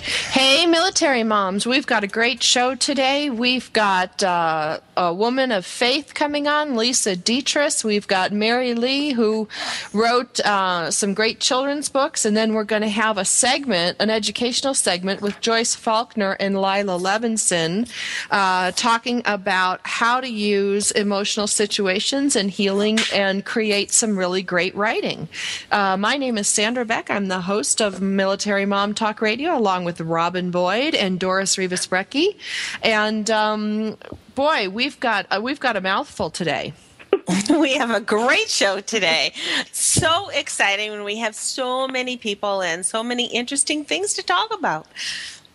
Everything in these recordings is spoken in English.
Hey, military moms, we've got a great show today. We've got uh, a woman of faith coming on, Lisa Dietrich. We've got Mary Lee, who wrote uh, some great children's books. And then we're going to have a segment, an educational segment with Joyce Faulkner and Lila Levinson, uh, talking about how to use emotional situations and healing and create some really great writing. Uh, my name is Sandra Beck. I'm the host of Military Mom Talk Radio, along with Robin Boyd and Doris Rivas Brecky. And um, boy, we've got uh, we've got a mouthful today. we have a great show today. So exciting when we have so many people and so many interesting things to talk about.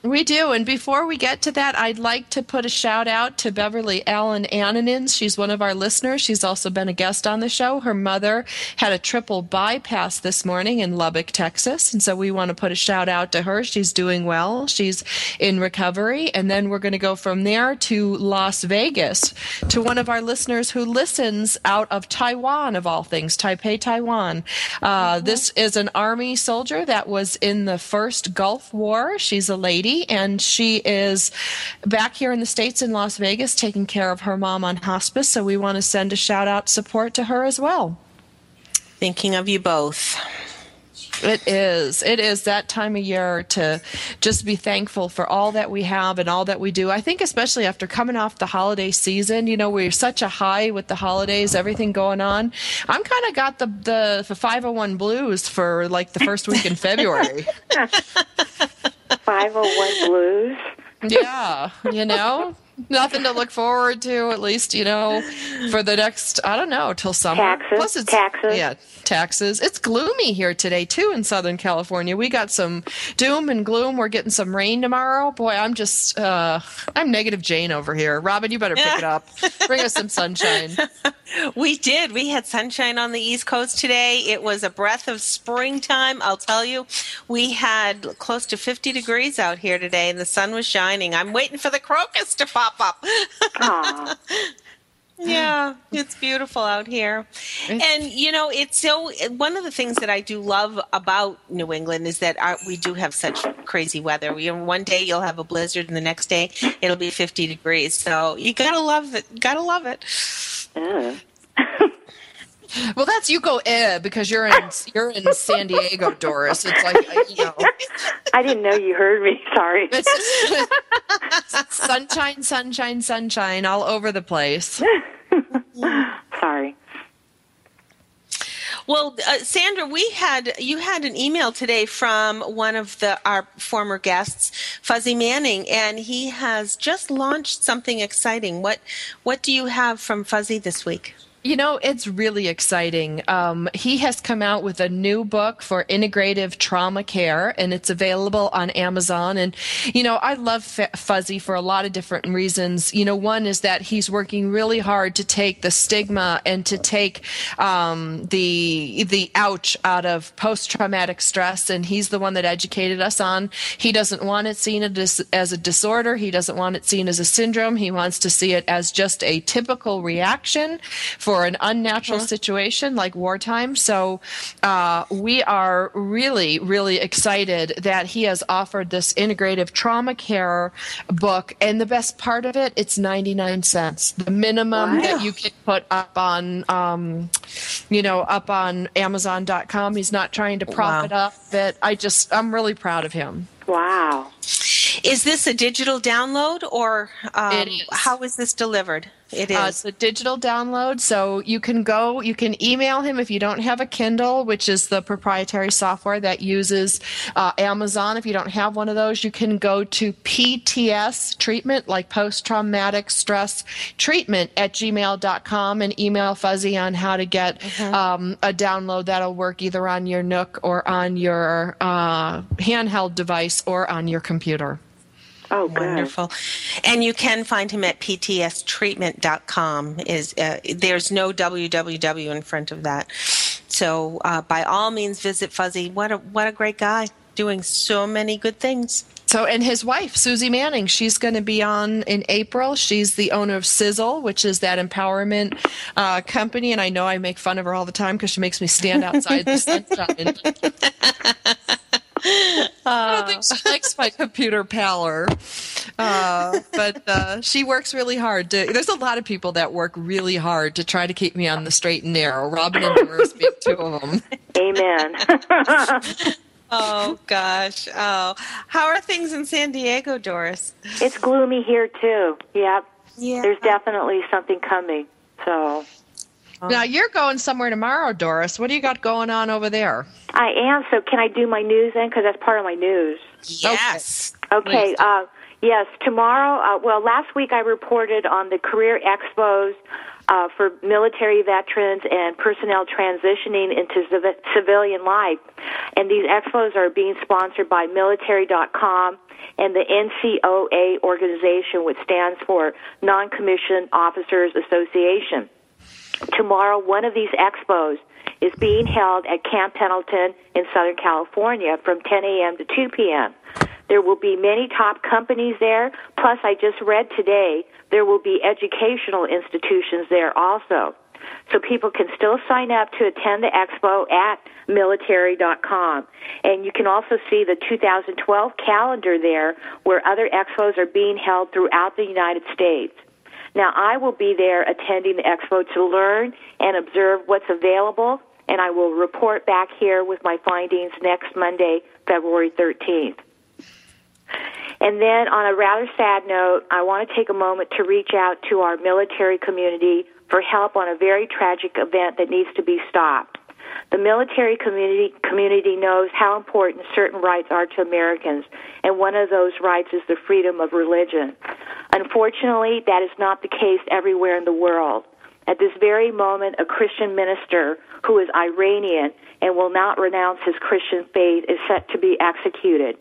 We do. And before we get to that, I'd like to put a shout out to Beverly Allen Ananins. She's one of our listeners. She's also been a guest on the show. Her mother had a triple bypass this morning in Lubbock, Texas. And so we want to put a shout out to her. She's doing well. She's in recovery. And then we're going to go from there to Las Vegas to one of our listeners who listens out of Taiwan, of all things, Taipei, Taiwan. Uh, mm-hmm. This is an Army soldier that was in the first Gulf War. She's a lady and she is back here in the States in Las Vegas taking care of her mom on hospice. So we want to send a shout out support to her as well. Thinking of you both. It is. It is that time of year to just be thankful for all that we have and all that we do. I think, especially after coming off the holiday season, you know, we're such a high with the holidays, everything going on. I'm kind of got the, the, the 501 blues for like the first week in February. 501 blues. Yeah, you know, nothing to look forward to. At least you know for the next I don't know till summer. Taxes. Plus it's taxes. Yeah, taxes. It's gloomy here today too in Southern California. We got some doom and gloom. We're getting some rain tomorrow. Boy, I'm just uh, I'm negative Jane over here. Robin, you better pick it up. Bring us some sunshine. We did. We had sunshine on the East Coast today. It was a breath of springtime. I'll tell you, we had close to 50 degrees out here today, and the sun was shining. I'm waiting for the crocus to pop up. Yeah, it's beautiful out here. And, you know, it's so one of the things that I do love about New England is that our, we do have such crazy weather. We, one day you'll have a blizzard, and the next day it'll be 50 degrees. So you gotta love it. Gotta love it. Yeah. Well, that's you go eh because you're in you're in San Diego, Doris. It's like uh, you know. I didn't know you heard me. Sorry. Sunshine, sunshine, sunshine all over the place. Sorry. Well, uh, Sandra, we had you had an email today from one of the our former guests, Fuzzy Manning, and he has just launched something exciting. What what do you have from Fuzzy this week? You know, it's really exciting. Um, he has come out with a new book for integrative trauma care, and it's available on Amazon. And, you know, I love Fuzzy for a lot of different reasons. You know, one is that he's working really hard to take the stigma and to take um, the the ouch out of post traumatic stress, and he's the one that educated us on. He doesn't want it seen as a disorder. He doesn't want it seen as a syndrome. He wants to see it as just a typical reaction for for an unnatural situation like wartime. So uh, we are really, really excited that he has offered this integrative trauma care book. And the best part of it, it's 99 cents. The minimum Wow. that you can put up on, um, you know, up on Amazon.com. He's not trying to profit Wow. off it. I just, I'm really proud of him. Wow. Is this a digital download or um, It is. how is this delivered? It is. Uh, it's a digital download, so you can go, you can email him if you don't have a Kindle, which is the proprietary software that uses uh, Amazon. If you don't have one of those, you can go to PTS treatment, like post traumatic stress treatment at gmail.com and email Fuzzy on how to get um, a download that'll work either on your Nook or on your uh, handheld device or on your computer. Oh, good. Wonderful. And you can find him at ptstreatment.com. Is uh, there's no www in front of that. So uh, by all means visit Fuzzy. What a what a great guy doing so many good things. So, and his wife, Susie Manning, she's going to be on in April. She's the owner of Sizzle, which is that empowerment uh, company. And I know I make fun of her all the time because she makes me stand outside the sunshine. I don't think she likes my computer pallor. Uh, but uh, she works really hard. To, there's a lot of people that work really hard to try to keep me on the straight and narrow. Robin and Doris being two of them. Amen. Oh gosh. Oh, how are things in San Diego, Doris? it's gloomy here too. Yep. Yeah. There's definitely something coming. So Now, you're going somewhere tomorrow, Doris. What do you got going on over there? I am. So can I do my news then? Because that's part of my news. Yes. Okay. Please. Uh, yes, tomorrow. Uh, well, last week I reported on the career expos uh, for military veterans and personnel transitioning into civ- civilian life, and these expos are being sponsored by Military.com and the NCOA organization, which stands for Non-Commissioned Officers Association tomorrow one of these expos is being held at Camp Pendleton in Southern California from 10 a.m. to 2 p.m. There will be many top companies there. Plus, I just read today there will be educational institutions there also. So people can still sign up to attend the expo at military.com. And you can also see the 2012 calendar there where other expos are being held throughout the United States. Now, I will be there attending the expo to learn and observe what's available, and I will report back here with my findings next Monday, February 13th. And then, on a rather sad note, I want to take a moment to reach out to our military community for help on a very tragic event that needs to be stopped. The military community community knows how important certain rights are to Americans, and one of those rights is the freedom of religion. Unfortunately, that is not the case everywhere in the world. At this very moment, a Christian minister who is Iranian and will not renounce his Christian faith is set to be executed.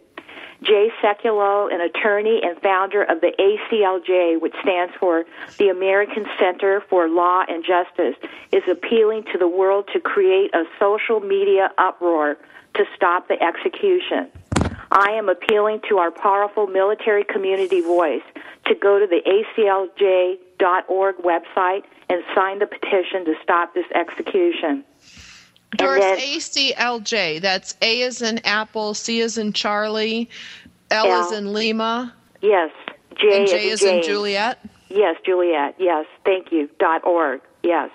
Jay Sekulow, an attorney and founder of the ACLJ, which stands for the American Center for Law and Justice, is appealing to the world to create a social media uproar to stop the execution. I am appealing to our powerful military community voice to go to the ACLJ.org website and sign the petition to stop this execution. Doris, then- ACLJ. That's A is in Apple, C is in Charlie, L L. is in Lima, Yes, J, and J is in in Juliet. Yes, Juliet. Yes, thank you. Dot org. Yes.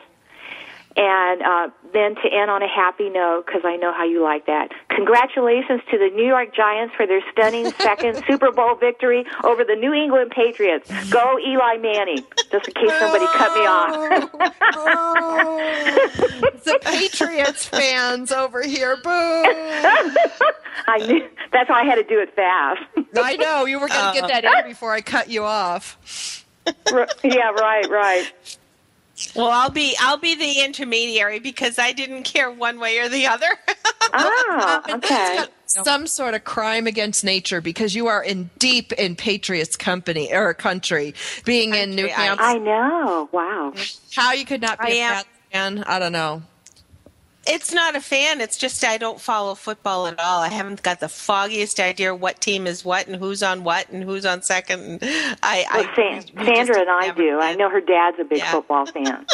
And uh, then to end on a happy note, because I know how you like that. Congratulations to the New York Giants for their stunning second Super Bowl victory over the New England Patriots. Go Eli Manning! Just in case somebody cut me off. The Patriots fans over here. Boo! I knew that's why I had to do it fast. I know you were going to get that in before I cut you off. Yeah, right, right. Well, I'll be I'll be the intermediary because I didn't care one way or the other. Ah, okay. Some sort of crime against nature because you are in deep in Patriots company or country, being in New Country, I- Hampshire. I know. Wow. How you could not be I a am- fan? I don't know. It's not a fan. It's just I don't follow football at all. I haven't got the foggiest idea what team is what and who's on what and who's on second. And I, Well, I San- we- we just Sandra and I never do. I know her dad's a big Yeah. football fan.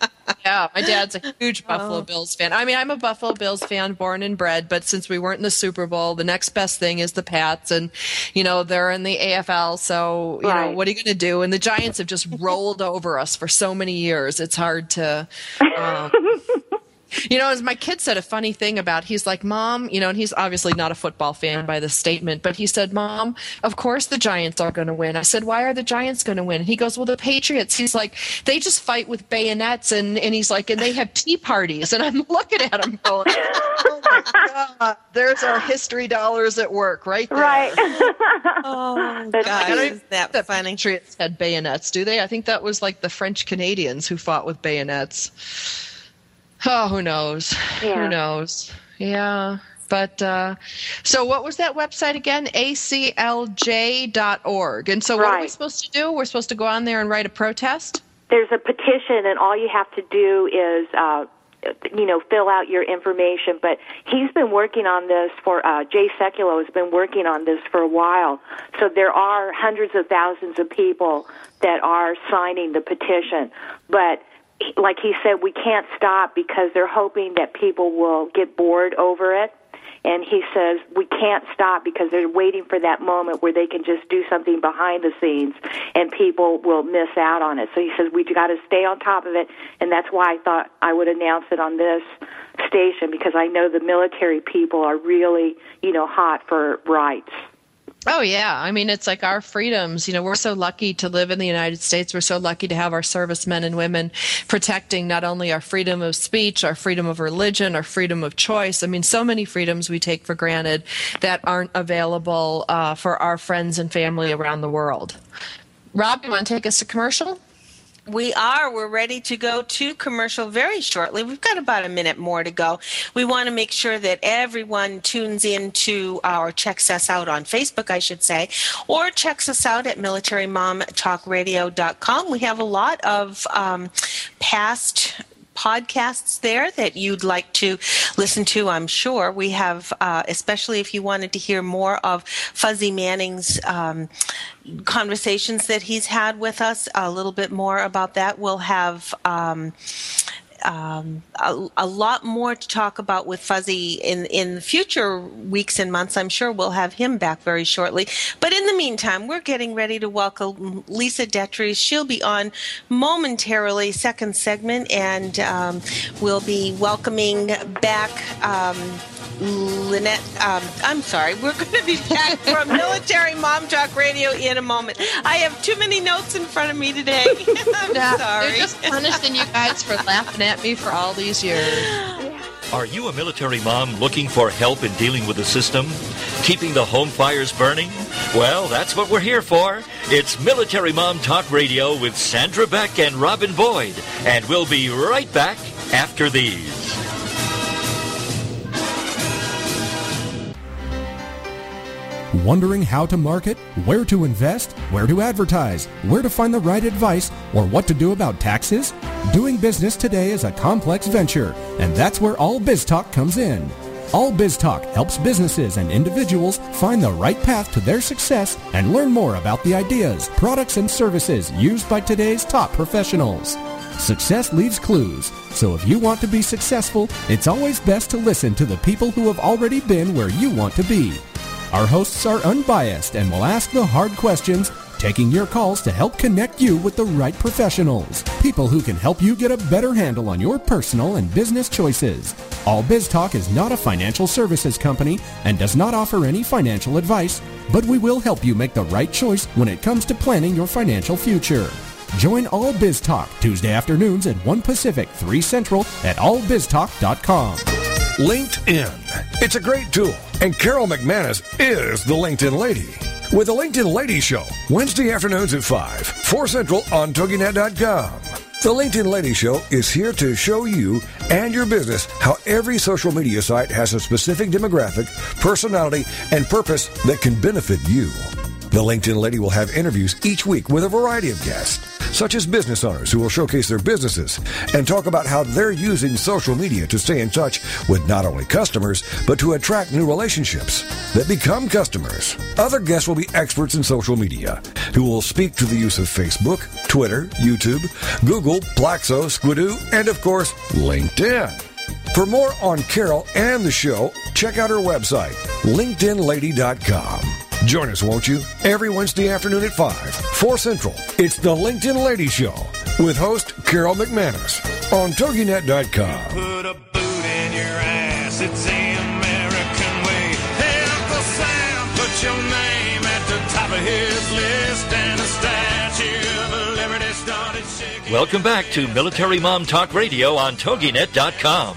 Yeah, yeah, my dad's a huge Buffalo oh. Bills fan. I mean, I'm a Buffalo Bills fan, born and bred, but since we weren't in the Super Bowl, the next best thing is the Pats, and you know they're in the AFL. So you right. know what are you going to do? And the Giants have just rolled over us for so many years. It's hard to. Um, you know, as my kid said a funny thing about, he's like, Mom, you know, and he's obviously not a football fan by the statement, but he said, Mom, of course the Giants are going to win. I said, Why are the Giants going to win? And he goes, Well, the Patriots. He's like, They just fight with bayonets, and and he's like, and they have tea parties, and I'm looking at him going, Oh my God, there's our history dollars at work, right there. Right. oh gosh, is that the funny? Patriots had bayonets, do they? I think that was like the French Canadians who fought with bayonets. Oh, who knows? Yeah. Who knows? Yeah. But uh, so what was that website again? aclj.org. And so what are we supposed to do? We're supposed to go on there and write a protest? There's a petition, and all you have to do is. Uh, you know, fill out your information. But he's been working on this for, uh, Jay Sekulow has been working on this for a while. So there are hundreds of thousands of people that are signing the petition. But like he said, we can't stop because they're hoping that people will get bored over it. And he says we can't stop because they're waiting for that moment where they can just do something behind the scenes and people will miss out on it. So he says we've got to stay on top of it, and that's why I thought I would announce it on this station because I know the military people are really, you know, hot for rights. Oh yeah, I mean it's like our freedoms. You know, we're so lucky to live in the United States. We're so lucky to have our servicemen and women protecting not only our freedom of speech, our freedom of religion, our freedom of choice. I mean, so many freedoms we take for granted that aren't available uh, for our friends and family around the world. Rob, you want to take us to commercial? We are. We're ready to go to commercial very shortly. We've got about a minute more to go. We want to make sure that everyone tunes in to our checks us out on Facebook, I should say, or checks us out at militarymomtalkradio.com. We have a lot of um, past podcasts there that you'd like to listen to, I'm sure. We have, uh, especially if you wanted to hear more of Fuzzy Manning's um, conversations that he's had with us, a little bit more about that. We'll have. Um, um, a, a, lot more to talk about with Fuzzy in in future weeks and months. I'm sure we'll have him back very shortly. But in the meantime, we're getting ready to welcome Lisa Detries. She'll be on momentarily, second segment, and um, we'll be welcoming back. Um, Lynette, um, I'm sorry, we're going to be back from Military Mom Talk Radio in a moment. I have too many notes in front of me today. I'm yeah, sorry. They're just punishing you guys for laughing at me for all these years. Are you a military mom looking for help in dealing with the system? Keeping the home fires burning? Well, that's what we're here for. It's Military Mom Talk Radio with Sandra Beck and Robin Boyd. And we'll be right back after these. Wondering how to market, where to invest, where to advertise, where to find the right advice, or what to do about taxes? Doing business today is a complex venture, and that's where All Biz Talk comes in. All Biz Talk helps businesses and individuals find the right path to their success and learn more about the ideas, products, and services used by today's top professionals. Success leaves clues, so if you want to be successful, it's always best to listen to the people who have already been where you want to be. Our hosts are unbiased and will ask the hard questions, taking your calls to help connect you with the right professionals. People who can help you get a better handle on your personal and business choices. All Biz Talk is not a financial services company and does not offer any financial advice, but we will help you make the right choice when it comes to planning your financial future. Join All Biz Talk Tuesday afternoons at 1 Pacific, 3 Central at allbiztalk.com. LinkedIn. It's a great tool, and Carol McManus is the LinkedIn lady. With the LinkedIn Lady Show, Wednesday afternoons at 5, 4 Central on TogiNet.com. The LinkedIn Lady Show is here to show you and your business how every social media site has a specific demographic, personality, and purpose that can benefit you. The LinkedIn Lady will have interviews each week with a variety of guests, such as business owners who will showcase their businesses and talk about how they're using social media to stay in touch with not only customers, but to attract new relationships that become customers. Other guests will be experts in social media, who will speak to the use of Facebook, Twitter, YouTube, Google, Plaxo, Squidoo, and of course, LinkedIn. For more on Carol and the show, check out her website, LinkedInLady.com. Join us, won't you? Every Wednesday afternoon at 5, 4 Central. It's the LinkedIn Lady Show with host Carol McManus on TogiNet.com. Put a boot in your ass. It's the American way. Hey, Uncle Sam, put your name at the top of his list, and the Statue of Liberty started shaking. Welcome back to Military Mom Talk Radio on TogiNet.com.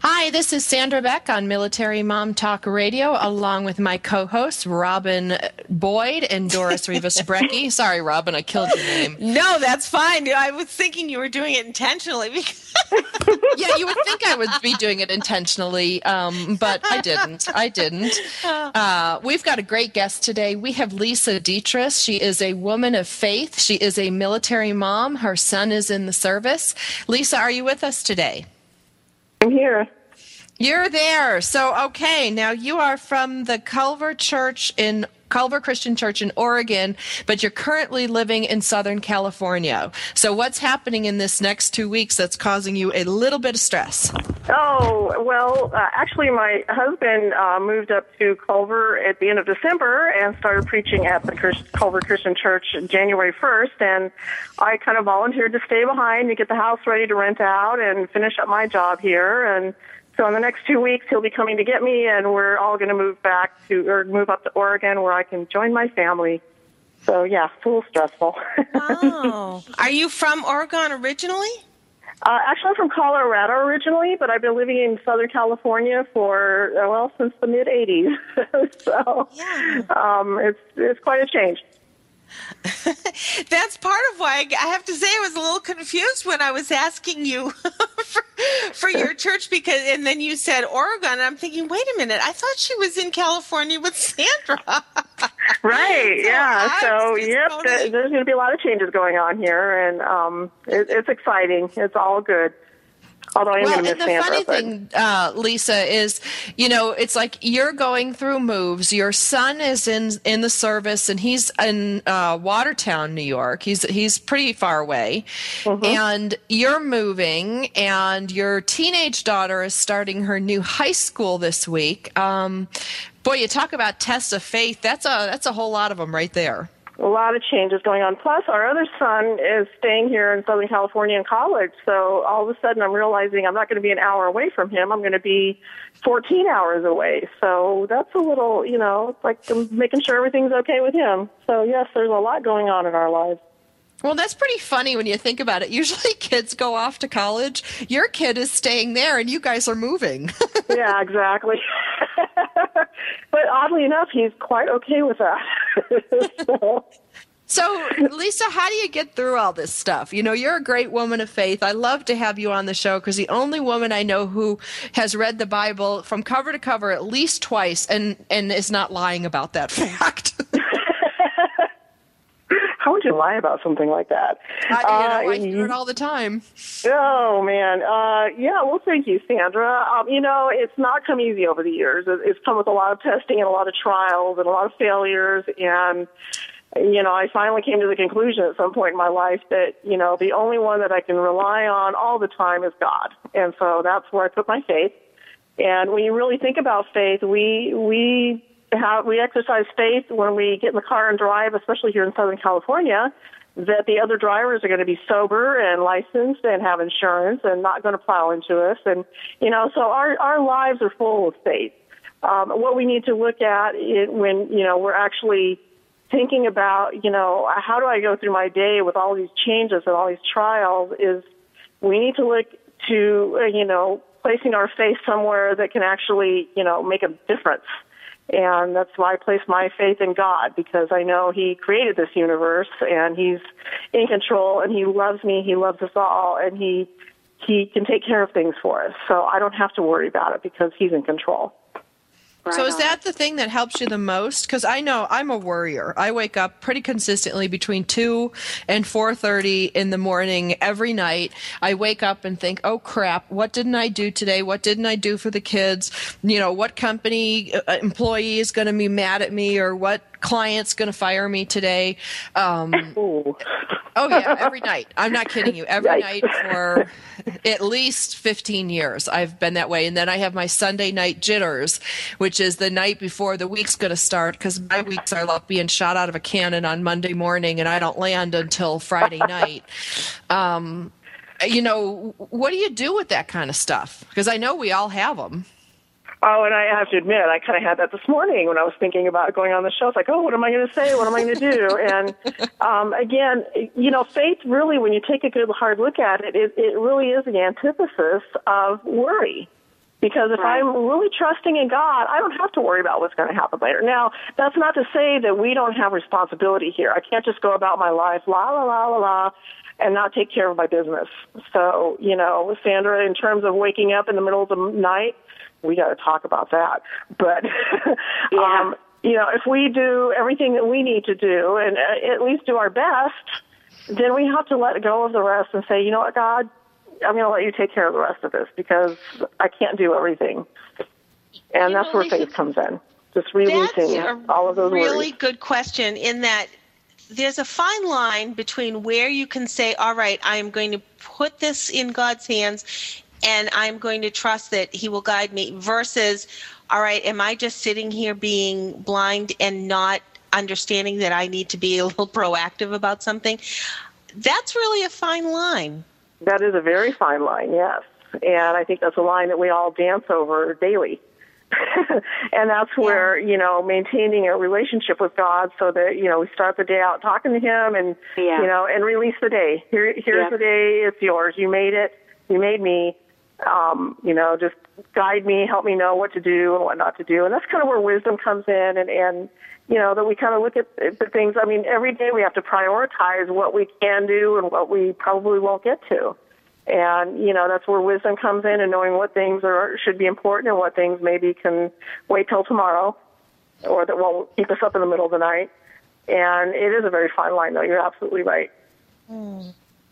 Hi, this is Sandra Beck on Military Mom Talk Radio, along with my co-hosts Robin Boyd and Doris Rivas Brecky. Sorry, Robin, I killed your name. No, that's fine. I was thinking you were doing it intentionally because Yeah, you would think I would be doing it intentionally, um, but I didn't. I didn't. Uh, we've got a great guest today. We have Lisa Dietrich. She is a woman of faith. She is a military mom. Her son is in the service. Lisa, are you with us today? I'm here. You're there. So, okay, now you are from the Culver Church in Culver Christian Church in Oregon, but you're currently living in Southern California. So, what's happening in this next two weeks that's causing you a little bit of stress? Oh, well, uh, actually, my husband uh, moved up to Culver at the end of December and started preaching at the Chris- Culver Christian Church January 1st. And I kind of volunteered to stay behind and get the house ready to rent out and finish up my job here. And so in the next two weeks, he'll be coming to get me, and we're all going to move back to, or move up to Oregon where I can join my family. So, yeah, it's a little stressful. Oh. Are you from Oregon originally? Uh, actually, I'm from Colorado originally, but I've been living in Southern California for uh, well since the mid '80s. so Yeah. um, it's it's quite a change. That's part of why I, I have to say I was a little confused when I was asking you for, for your church because, and then you said Oregon. And I'm thinking, wait a minute, I thought she was in California with Sandra. Right? So yeah. I So yep, totally- there's going to be a lot of changes going on here, and um, it, it's exciting. It's all good. Although I am Well, going to and the Sandra. funny but- thing, uh, Lisa, is you know it's like you're going through moves. Your son is in in the service, and he's in uh, Watertown, New York. He's he's pretty far away, Mm-hmm. and you're moving, and your teenage daughter is starting her new high school this week. Um, boy, you talk about tests of faith. That's a that's a whole lot of them right there. A lot of changes going on. Plus, our other son is staying here in Southern California in college. So all of a sudden, I'm realizing I'm not going to be an hour away from him. I'm going to be 14 hours away. So that's a little, you know, it's like I'm making sure everything's okay with him. So yes, there's a lot going on in our lives. Well, that's pretty funny when you think about it. Usually kids go off to college. Your kid is staying there and you guys are moving. yeah, exactly. but oddly enough, he's quite okay with that. so, Lisa, how do you get through all this stuff? You know, you're a great woman of faith. I love to have you on the show because the only woman I know who has read the Bible from cover to cover at least twice and, and is not lying about that fact. How would you lie about something like that? I, you know, I Uh, hear it all the time. Oh man, uh, yeah. Well, thank you, Sandra. Um, you know, it's not come easy over the years. It- It's come with a lot of testing and a lot of trials and a lot of failures. And you know, I finally came to the conclusion at some point in my life that you know the only one that I can rely on all the time is God. And so that's where I put my faith. And when you really think about faith, we we have we exercise faith when we get in the car and drive, especially here in Southern California, that the other drivers are going to be sober and licensed and have insurance and not going to plow into us. And you know, so our our lives are full of faith. Um, what we need to look at it when you know we're actually thinking about you know how do I go through my day with all these changes and all these trials is we need to look to uh, you know placing our faith somewhere that can actually you know make a difference and that's why I place my faith in God because I know He created this universe and He's in control and He loves me, He loves us all, and He He can take care of things for us. So I don't have to worry about it because He's in control. So is that the thing that helps you the most? Because I know I'm a worrier. I wake up pretty consistently between two and four thirty in the morning every night. I wake up and think, "Oh crap! What didn't I do today? What didn't I do for the kids? You know, what company uh, employee is going to be mad at me, or what client's going to fire me today?" Um, oh yeah, every night. I'm not kidding you. Every Yikes. night for at least 15 years I've been that way. And then I have my Sunday night jitters, which is the night before the week's going to start because my weeks are like being shot out of a cannon on Monday morning and I don't land until Friday night. Um, you know, what do you do with that kind of stuff? Because I know we all have them. Oh, and I have to admit, I kind of had that this morning when I was thinking about going on the show. It's like, oh, what am I going to say? What am I going to do? and um, again, you know, faith really, when you take a good hard look at it, it, it really is the antithesis of worry. Because if I'm really trusting in God, I don't have to worry about what's going to happen later. Now, that's not to say that we don't have responsibility here. I can't just go about my life, la, la, la, la, la, and not take care of my business. So, you know, Sandra, in terms of waking up in the middle of the night, we got to talk about that. But, um, you know, if we do everything that we need to do and uh, at least do our best, then we have to let go of the rest and say, you know what, God, I'm going to let you take care of the rest of this because I can't do everything. And that's where faith comes in. Just releasing all of those really worries. good question in that there's a fine line between where you can say, all right, I am going to put this in God's hands and I'm going to trust that He will guide me, versus, all right, am I just sitting here being blind and not understanding that I need to be a little proactive about something? That's really a fine line. That is a very fine line, yes. And I think that's a line that we all dance over daily. and that's where, you know, maintaining a relationship with God so that, you know, we start the day out talking to Him and, Yeah. you know, and release the day. Here, here's Yeah. the day, it's yours. You made it. You made me. Um, you know, just guide me, help me know what to do and what not to do. And that's kind of where wisdom comes in and, and, you know, that we kind of look at the things. I mean, every day we have to prioritize what we can do and what we probably won't get to. And, you know, that's where wisdom comes in and knowing what things are, should be important and what things maybe can wait till tomorrow or that won't keep us up in the middle of the night. And it is a very fine line, though. You're absolutely right.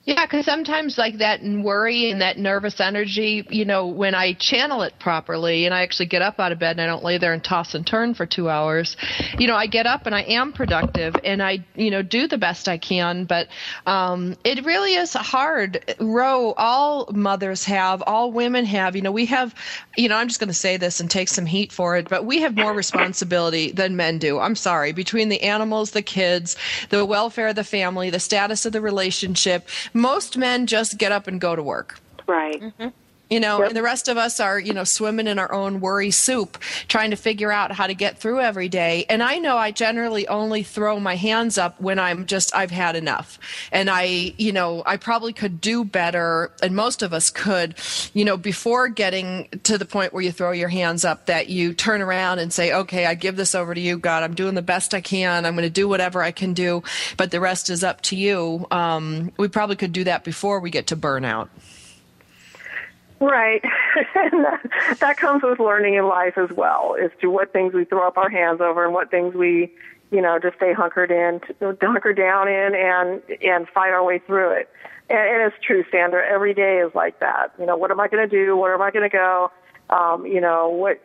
Yeah, because sometimes like that worry and that nervous energy, you know, when I channel it properly and I actually get up out of bed and I don't lay there and toss and turn for two hours, you know, I get up and I am productive and I, you know, do the best I can. But um, it really is hard. Ro, all mothers have, all women have. You know, we have, you know, I'm just going to say this and take some heat for it, but we have more responsibility than men do. I'm sorry. Between the animals, the kids, the welfare of the family, the status of the relationship, most men just get up and go to work. Right. Mm-hmm. You know, and the rest of us are, you know, swimming in our own worry soup, trying to figure out how to get through every day. And I know I generally only throw my hands up when I'm just, I've had enough. And I, you know, I probably could do better, and most of us could, you know, before getting to the point where you throw your hands up, that you turn around and say, okay, I give this over to you, God. I'm doing the best I can. I'm going to do whatever I can do, but the rest is up to you. Um, we probably could do that before we get to burnout. Right. and that, that comes with learning in life as well, as to what things we throw up our hands over and what things we, you know, just stay hunkered in, hunker down in and, and fight our way through it. And, and it's true, Sandra, every day is like that. You know, what am I going to do? Where am I going to go? Um, you know, what,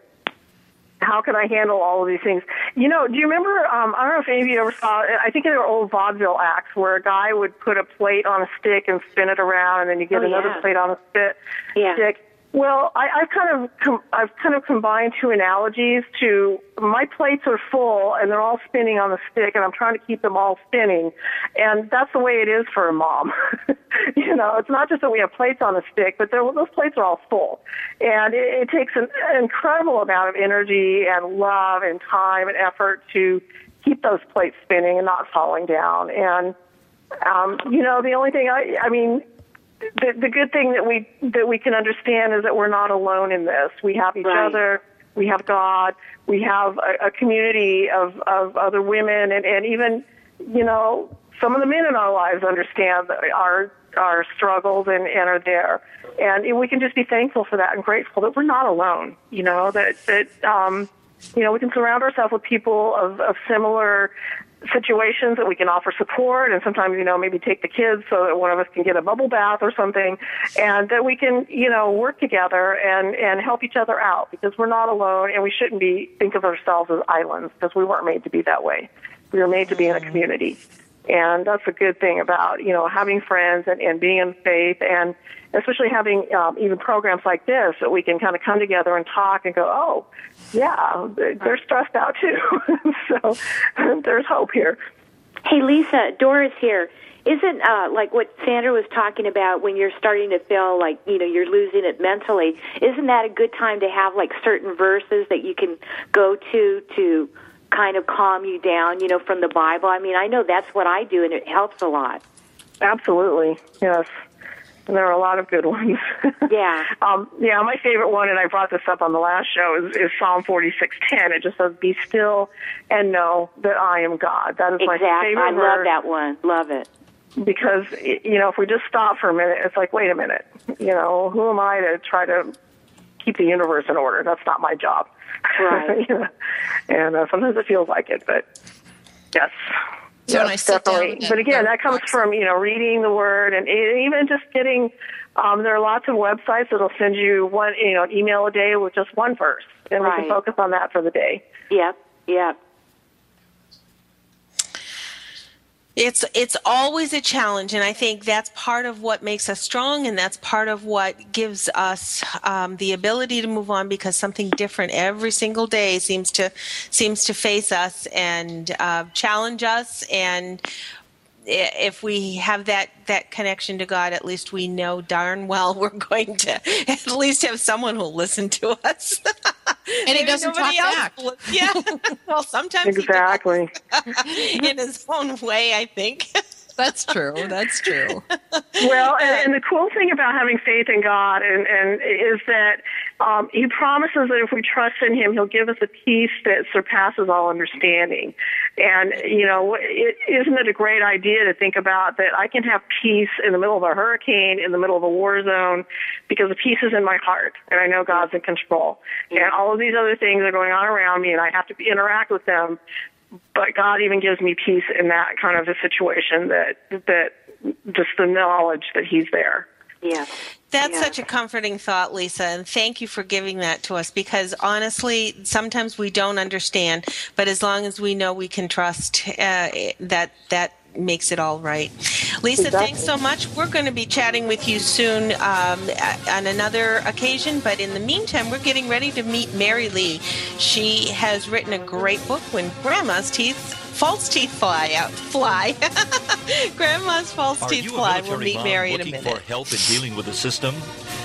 how can I handle all of these things? You know, do you remember? Um, I don't know if any of you ever saw. I think there were old vaudeville acts where a guy would put a plate on a stick and spin it around, and then you get Oh, another yeah. plate on a spit, Yeah. stick. Well, I, I've kind of com- I've kind of combined two analogies. To my plates are full and they're all spinning on the stick, and I'm trying to keep them all spinning, and that's the way it is for a mom. you know, it's not just that we have plates on a stick, but those plates are all full, and it, it takes an incredible amount of energy and love and time and effort to keep those plates spinning and not falling down. And um, you know, the only thing I I mean the, the good thing that we that we can understand is that we're not alone in this. We have each Right. other. We have God. We have a, a community of, of other women, and, and even you know some of the men in our lives understand our our struggles and, and are there. And we can just be thankful for that and grateful that we're not alone. You know that that um, you know, we can surround ourselves with people of, of similar situations that we can offer support and sometimes you know maybe take the kids so that one of us can get a bubble bath or something and that we can you know work together and and help each other out because we're not alone and we shouldn't be think of ourselves as islands because we weren't made to be that way. We were made to be in a mm. community and that's a good thing about you know having friends and, and being in faith and especially having um, even programs like this that we can kind of come together and talk and go oh yeah they're stressed out too so there's hope here Hey, Lisa, Doris here. Isn't uh, like what Sandra was talking about when you're starting to feel like you know you're losing it mentally? Isn't that a good time to have like certain verses that you can go to to kind of calm you down? You know, from the Bible. I mean, I know that's what I do, and it helps a lot. Absolutely, yes. And there are a lot of good ones. Yeah. um, yeah, my favorite one, and I brought this up on the last show, is, is Psalm forty six ten. It just says, "Be still and know that I am God." That is my exactly. favorite I love that one. Love it. because you know if we just stop for a minute, it's like, wait a minute, you know, who am I to try to keep the universe in order? That's not my job. Right. You know? and uh, sometimes it feels like it, but yes. So when I sit definitely. and- but again, that comes box- from you know reading the word and e- even just getting. Um, there are lots of websites that'll send you one, you know, an email a day with just one verse, and we can focus on that for the day. Yep. Yep. It's it's always a challenge, and I think that's part of what makes us strong, and that's part of what gives us um, the ability to move on because something different every single day seems to seems to face us and uh, challenge us. And if we have that that connection to God, at least we know darn well we're going to at least have someone who'll listen to us. And he doesn't nobody talk else back. will. Yeah. well, sometimes Exactly. does. in his own way, I think. That's true. That's true. Well, and, and the cool thing about having faith in God and, and is that um, He promises that if we trust in Him, He'll give us a peace that surpasses all understanding. And you know, it, isn't it a great idea to think about that I can have peace in the middle of a hurricane, in the middle of a war zone, because the peace is in my heart, and I know God's in control. And all of these other things are going on around me, and I have to interact with them but God even gives me peace in that kind of a situation that that just the knowledge that He's there. Yeah. That's Yeah. such a comforting thought, Lisa, and thank you for giving that to us because honestly, sometimes we don't understand, but as long as we know we can trust, uh, that that makes it all right. Lisa, thanks so much. We're going to be chatting with you soon um, on another occasion, but in the meantime, we're getting ready to meet Mary Lee. She has written a great book, When Grandma's Teeth false teeth fly out fly grandma's false Are teeth you fly military we'll meet mom mary in a looking minute for help in dealing with the system?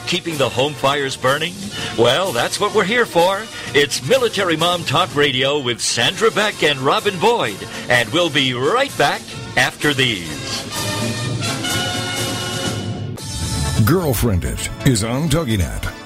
Keeping the home fires burning? Well, that's what we're here for. It's Military Mom Talk Radio with Sandra Beck and Robin Boyd. And we'll be right back after these. Girlfriended is on TogiNet.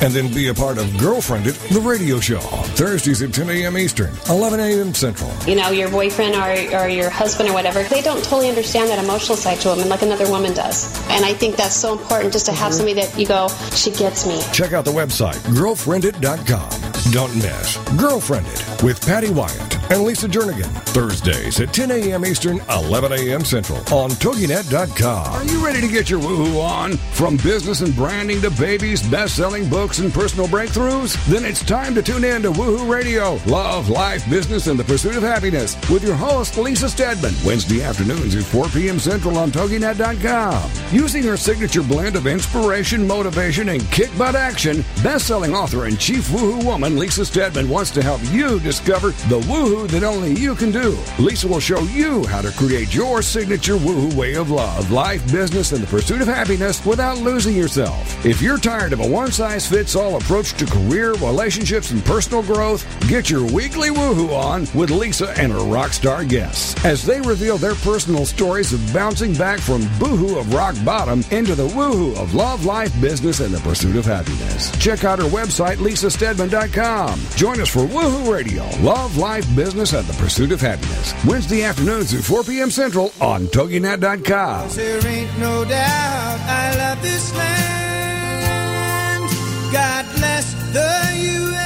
and then be a part of Girlfriended, the radio show. Thursdays at 10 a.m. Eastern, 11 a.m. Central. You know, your boyfriend or, or your husband or whatever, they don't totally understand that emotional side to a woman like another woman does. And I think that's so important just to have mm-hmm. somebody that you go, she gets me. Check out the website, girlfriended.com. Don't miss Girlfriended with Patty Wyatt and Lisa Jernigan. Thursdays at 10 a.m. Eastern, 11 a.m. Central on TogiNet.com. Are you ready to get your woohoo on? From business and branding to babies, books, and personal breakthroughs? Then it's time to tune in to Woohoo Radio, Love, Life, Business, and the Pursuit of Happiness with your host, Lisa Steadman. Wednesday afternoons at 4 p.m. Central on TogiNet.com. Using her signature blend of inspiration, motivation, and kick butt action, best-selling author and chief woohoo woman Lisa Steadman wants to help you discover the woohoo woohoo that only you can do. Lisa will show you how to create your signature woohoo way of love, life, business, and the pursuit of happiness without losing yourself. If you're tired of a one size fits all approach to career, relationships, and personal growth, get your weekly woohoo on with Lisa and her rock star guests as they reveal their personal stories of bouncing back from boohoo of rock bottom into the woohoo of love, life, business, and the pursuit of happiness. Check out her website, lisasteadman.com. Join us for Woohoo Radio, Love, Life, Business, and the Pursuit of Happiness. Wednesday afternoons at 4 p.m. Central on TogiNet.com. There ain't no doubt I love this land. God bless the USA.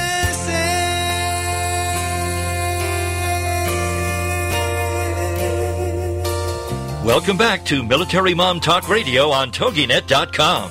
Welcome back to Military Mom Talk Radio on TogiNet.com,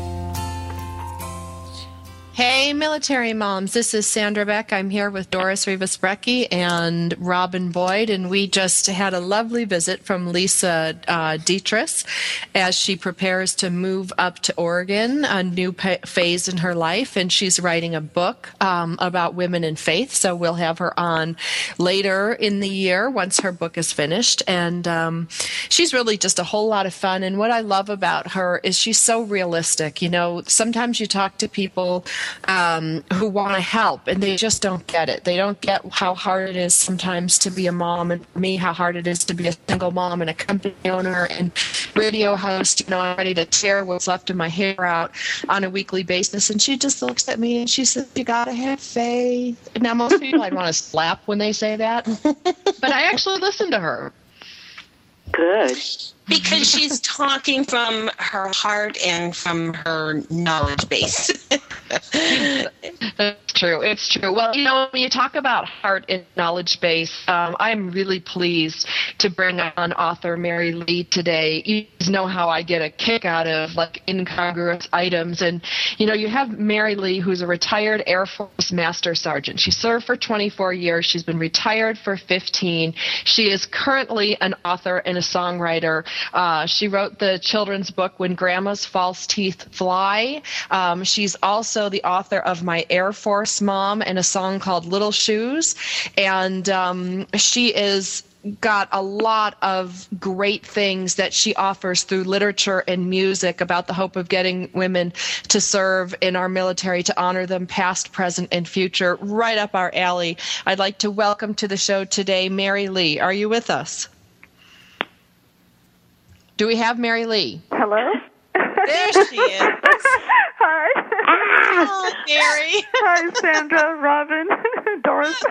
Hey, military moms. This is Sandra Beck. I'm here with Doris Rivas Brecky and Robin Boyd, and we just had a lovely visit from Lisa uh, Dietrich as she prepares to move up to Oregon, a new pa- phase in her life, and she's writing a book um, about women in faith. So we'll have her on later in the year once her book is finished. And um, she's really just a whole lot of fun. And what I love about her is she's so realistic. You know, sometimes you talk to people um, who want to help and they just don't get it. They don't get how hard it is sometimes to be a mom, and for me, how hard it is to be a single mom and a company owner and radio host. You know, I'm ready to tear what's left of my hair out on a weekly basis. And she just looks at me and she says, You got to have faith. Now, most people I'd want to slap when they say that, but I actually listen to her. Good. Because she's talking from her heart and from her knowledge base. That's true. It's true. Well, you know, when you talk about heart and knowledge base, um, I'm really pleased to bring on author Mary Lee today. You know how I get a kick out of like incongruous items, and you know, you have Mary Lee, who's a retired Air Force Master Sergeant. She served for 24 years. She's been retired for 15. She is currently an author and a songwriter. Uh, she wrote the children's book When Grandma's False Teeth Fly. Um, she's also the author of My Air Force Mom and a song called Little Shoes. And um, she is got a lot of great things that she offers through literature and music about the hope of getting women to serve in our military to honor them past, present, and future. Right up our alley. I'd like to welcome to the show today Mary Lee. Are you with us? Do we have Mary Lee? Hello? there she is. Hi. Oh, Mary. Hi, Sandra, Robin, Doris.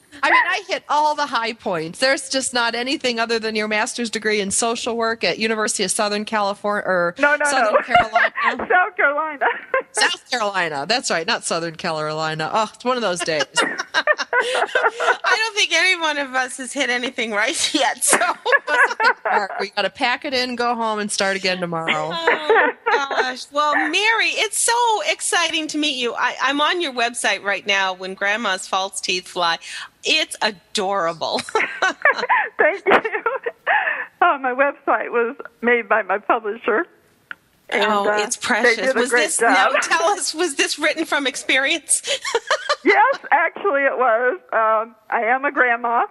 I mean, I hit all the high points. There's just not anything other than your master's degree in social work at University of Southern California or No, no, Southern no. Carolina. South Carolina. South Carolina. That's right, not Southern Carolina. Oh, it's one of those days. I don't think any one of us has hit anything right yet. So, we got to pack it in, go home, and start again tomorrow. oh gosh. Well, Mary, it's so exciting to meet you. I, I'm on your website right now. When Grandma's false teeth fly, it's adorable. Thank you. Uh, my website was made by my publisher. And, oh, uh, it's precious. They did a was this job. now? Tell us, was this written from experience? yes, actually it was. Um, I am a grandma,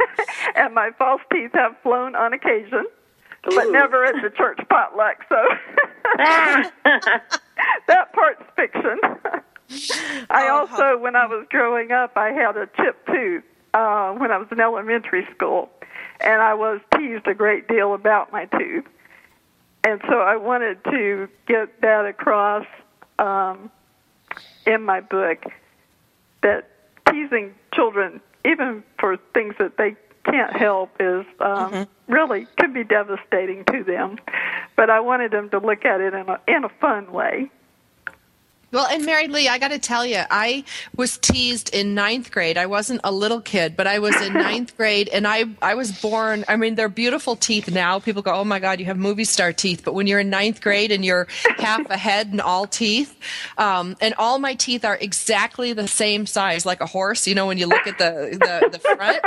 and my false teeth have flown on occasion, but Ooh. never at the church potluck. So that part's fiction. I Oh, also, when I was growing up, I had a chipped tooth uh, when I was in elementary school, and I was teased a great deal about my tooth. And so I wanted to get that across um, in my book that teasing children, even for things that they can't help, is um, really could be devastating to them. But I wanted them to look at it in a in a fun way. Well, and Mary Lee, I got to tell you, I was teased in ninth grade. I wasn't a little kid, but I was in ninth grade, and I I was born. I mean, they're beautiful teeth now. People go, "Oh my God, you have movie star teeth," but when you're in ninth grade and you're half a head and all teeth, um, and all my teeth are exactly the same size, like a horse. You know, when you look at the the, the front.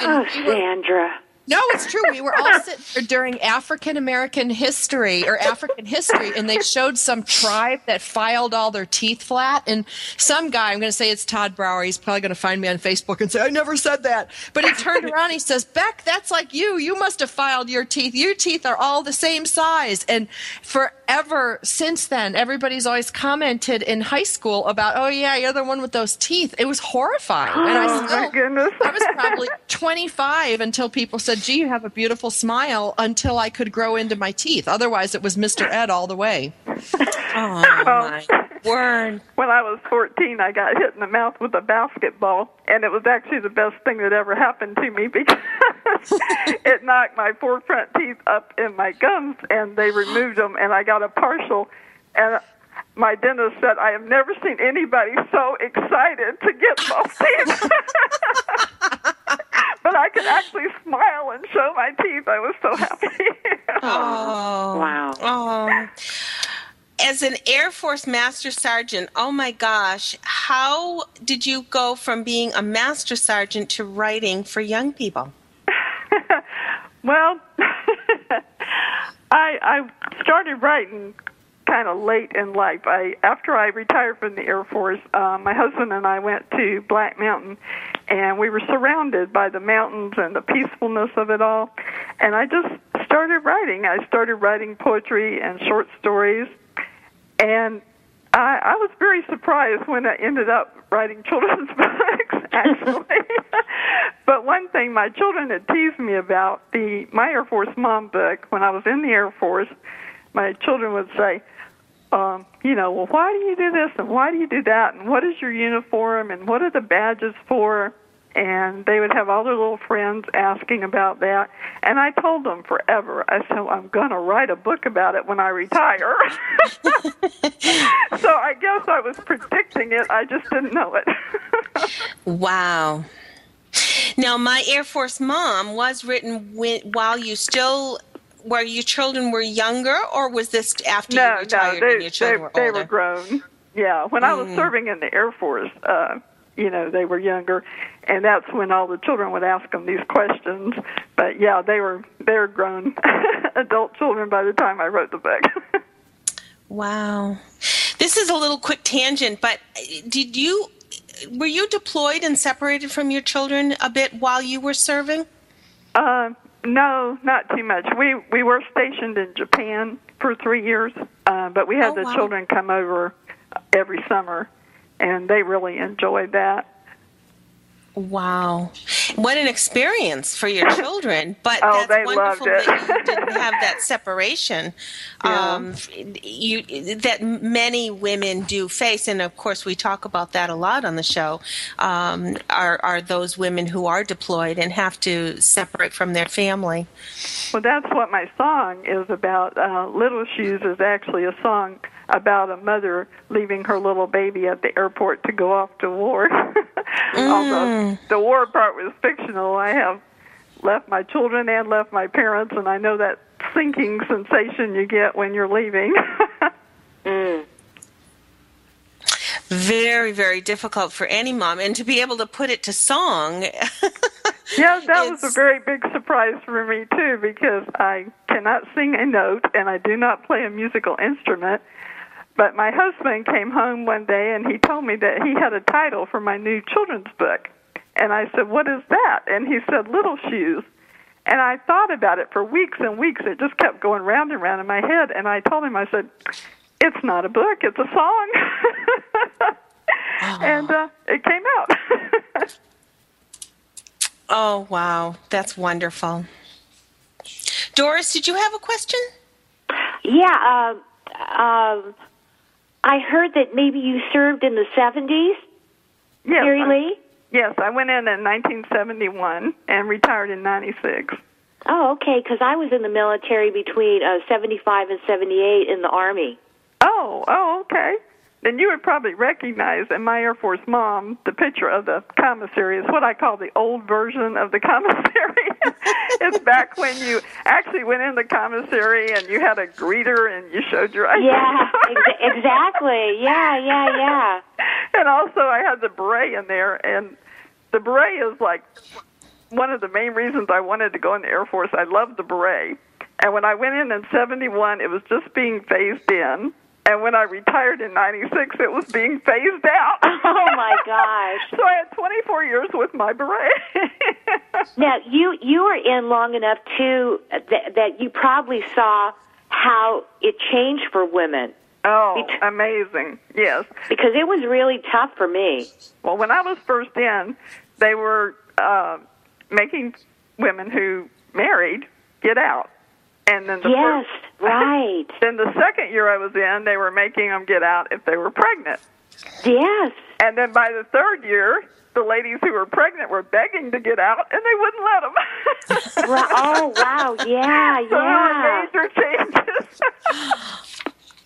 Oh, Sandra. No, it's true. We were all sitting there during African American history or African history, and they showed some tribe that filed all their teeth flat. And some guy, I'm going to say it's Todd Brower, he's probably going to find me on Facebook and say, I never said that. But he turned around and he says, Beck, that's like you. You must have filed your teeth. Your teeth are all the same size. And forever since then, everybody's always commented in high school about, oh, yeah, you're the one with those teeth. It was horrifying. and I Oh, my goodness. I was probably 25 until people said, gee, you have a beautiful smile until I could grow into my teeth. Otherwise, it was Mr. Ed all the way. Oh, my word. When I was 14, I got hit in the mouth with a basketball, and it was actually the best thing that ever happened to me because it knocked my four front teeth up in my gums, and they removed them, and I got a partial. And my dentist said, I have never seen anybody so excited to get both teeth. But I could actually smile and show my teeth. I was so happy. Oh, wow. Oh. As an Air Force Master Sergeant, oh my gosh, how did you go from being a Master Sergeant to writing for young people? Well, I I started writing kind of late in life. I after I retired from the Air Force, uh, my husband and I went to Black Mountain, and we were surrounded by the mountains and the peacefulness of it all. And I just started writing. I started writing poetry and short stories, and I, I was very surprised when I ended up writing children's books, actually. but one thing my children had teased me about the my Air Force mom book when I was in the Air Force, my children would say, um, you know, well, why do you do this and why do you do that and what is your uniform and what are the badges for? And they would have all their little friends asking about that. And I told them forever, I said, I'm going to write a book about it when I retire. so I guess I was predicting it. I just didn't know it. Wow. Now, my Air Force mom was written while you still, where your children were younger, or was this after no, you retired no, they, and your children they, were they older? were grown. Yeah, when I was Mm. serving in the Air Force, uh, you know, they were younger, and that's when all the children would ask them these questions. But yeah, they were they were grown adult children by the time I wrote the book. Wow. This is a little quick tangent, but did you were you deployed and separated from your children a bit while you were serving? Uh, no, not too much. We we were stationed in Japan for three years, uh, but we had Oh, the wow. children come over every summer, and they really enjoyed that. Wow. What an experience for your children. But Oh, that's wonderful that you didn't have that separation. Yeah. Um, you that many women do face, and of course we talk about that a lot on the show. Um, are are those women who are deployed and have to separate from their family? Well, that's what my song is about. Uh, Little Shoes is actually a song about a mother leaving her little baby at the airport to go off to war. Although the war part was fictional, I have left my children and left my parents, and I know that sinking sensation you get when you're leaving. mm. Very, very difficult for any mom, and to be able to put it to song. yeah, that was a very big surprise for me too because I cannot sing a note and I do not play a musical instrument. But my husband came home one day and he told me that he had a title for my new children's book. And I said, "What is that?" And he said, "Little Shoes." And I thought about it for weeks and weeks. It just kept going round and round in my head. And I told him, I said, "It's not a book; it's a song." And uh, it came out. oh wow, that's wonderful. Doris, did you have a question? Yeah, uh, um, I heard that maybe you served in the 70s. Yes, Mary Lee? Yes, I went in in 1971 and retired in 96. Oh, okay, because I was in the military between uh, 75 and 78 in the Army. Oh, oh, okay. Then you would probably recognize in my Air Force mom the picture of the commissary is what I call the old version of the commissary. it's back when you actually went in the commissary and you had a greeter and you showed your ID. Yeah, ex- exactly. Yeah, yeah, yeah. and also I had the beret in there and the beret is like one of the main reasons I wanted to go in the Air Force. I love the beret. And when I went in in 71, it was just being phased in. And when I retired in 96, it was being phased out. Oh my gosh. so I had 24 years with my beret. now, you you were in long enough too that, that you probably saw how it changed for women. Oh, amazing. Yes. Because it was really tough for me. Well, when I was first in, they were uh, making women who married get out. And then the Yes, first, right. then the second year I was in, they were making them get out if they were pregnant. Yes. And then by the third year, the ladies who were pregnant were begging to get out, and they wouldn't let them. Right. Oh, wow. Yeah, so yeah. there were major changes.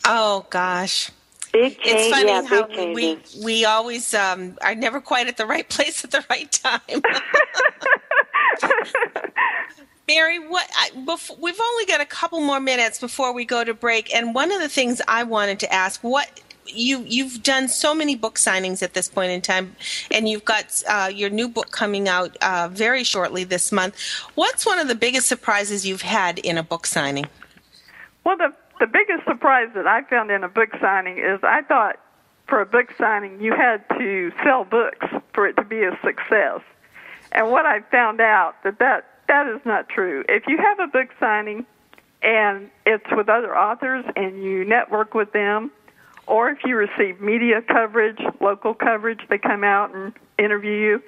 Oh gosh. Big It's funny yeah, how big we we always um, are never quite at the right place at the right time. Mary, what I, bef- we've only got a couple more minutes before we go to break, and one of the things I wanted to ask what you you've done so many book signings at this point in time, and you've got uh, your new book coming out uh, very shortly this month. What's one of the biggest surprises you've had in a book signing? Well, the the biggest surprise that I found in a book signing is I thought for a book signing you had to sell books for it to be a success. And what I found out that that that is not true. If you have a book signing and it's with other authors and you network with them, or if you receive media coverage, local coverage, they come out and interview you,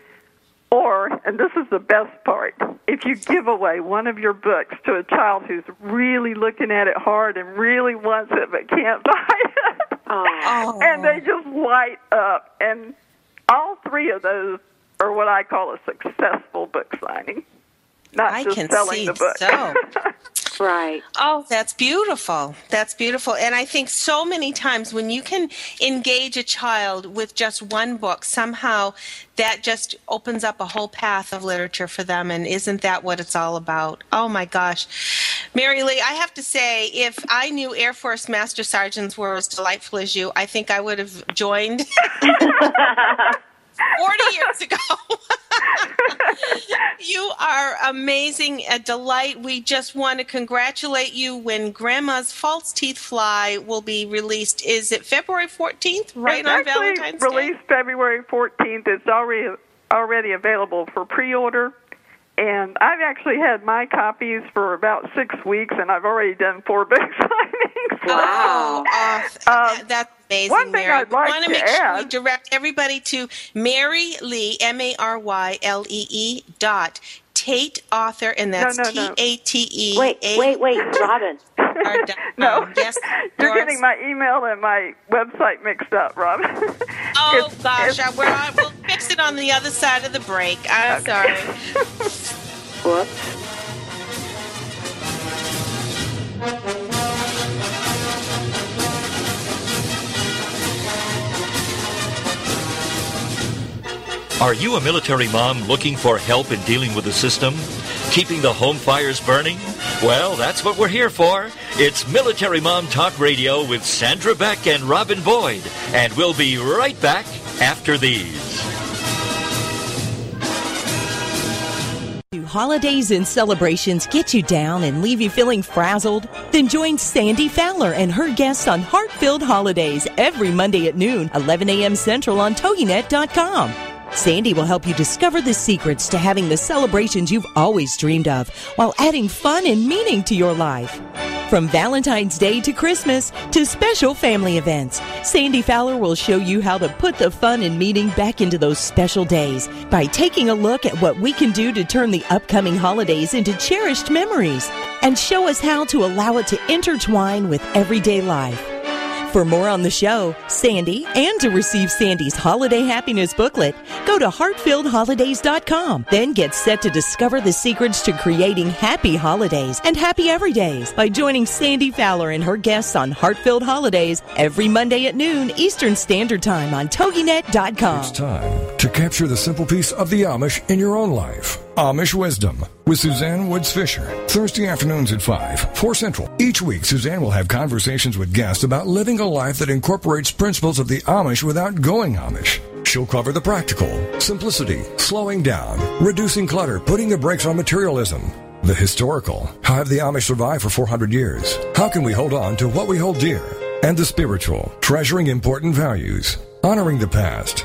or, and this is the best part, if you give away one of your books to a child who's really looking at it hard and really wants it but can't buy it, Oh. and they just light up. And all three of those are what I call a successful book signing, not I can selling see the book. so. Right. Oh, that's beautiful. That's beautiful. And I think so many times when you can engage a child with just one book, somehow that just opens up a whole path of literature for them. And isn't that what it's all about? Oh my gosh. Mary Lee, I have to say, if I knew Air Force Master Sergeants were as delightful as you, I think I would have joined 40 years ago. you are amazing, a delight. We just want to congratulate you when Grandma's False Teeth Fly will be released. Is it February 14th, right it's on Valentine's Day? released February 14th. It's already already available for pre-order. And I've actually had my copies for about six weeks, and I've already done four book signings. Wow. Th- um, that's amazing, one thing Mary. I'd like we want to make sure we direct everybody to Mary Lee, M A R Y L E E dot Tate author, and that's No, no, no. A T E. Wait, wait, wait, Robin. no, Um, yes, you're Doris? getting my email and my website mixed up, Rob. Oh It's- gosh, it's- I, we're on, we'll fix it on the other side of the break. I'm sorry. Whoops. Are you a military mom looking for help in dealing with the system? Keeping the home fires burning? Well, that's what we're here for. It's Military Mom Talk Radio with Sandra Beck and Robin Boyd. And we'll be right back after these. Do holidays and celebrations get you down and leave you feeling frazzled? Then join Sandy Fowler and her guests on Heart Filled Holidays every Monday at noon, 11 a.m. Central on TogiNet.com. Sandy will help you discover the secrets to having the celebrations you've always dreamed of while adding fun and meaning to your life. From Valentine's Day to Christmas to special family events, Sandy Fowler will show you how to put the fun and meaning back into those special days by taking a look at what we can do to turn the upcoming holidays into cherished memories and show us how to allow it to intertwine with everyday life. For more on the show, Sandy, and to receive Sandy's holiday happiness booklet, go to heartfilledholidays.com. Then get set to discover the secrets to creating happy holidays and happy everydays by joining Sandy Fowler and her guests on Heartfilled Holidays every Monday at noon Eastern Standard Time on TogiNet.com. It's time to capture the simple peace of the Amish in your own life. Amish Wisdom with Suzanne Woods Fisher. Thursday afternoons at 5, 4 Central. Each week, Suzanne will have conversations with guests about living a life that incorporates principles of the Amish without going Amish. She'll cover the practical, simplicity, slowing down, reducing clutter, putting the brakes on materialism. The historical, how have the Amish survived for 400 years? How can we hold on to what we hold dear? And the spiritual, treasuring important values, honoring the past,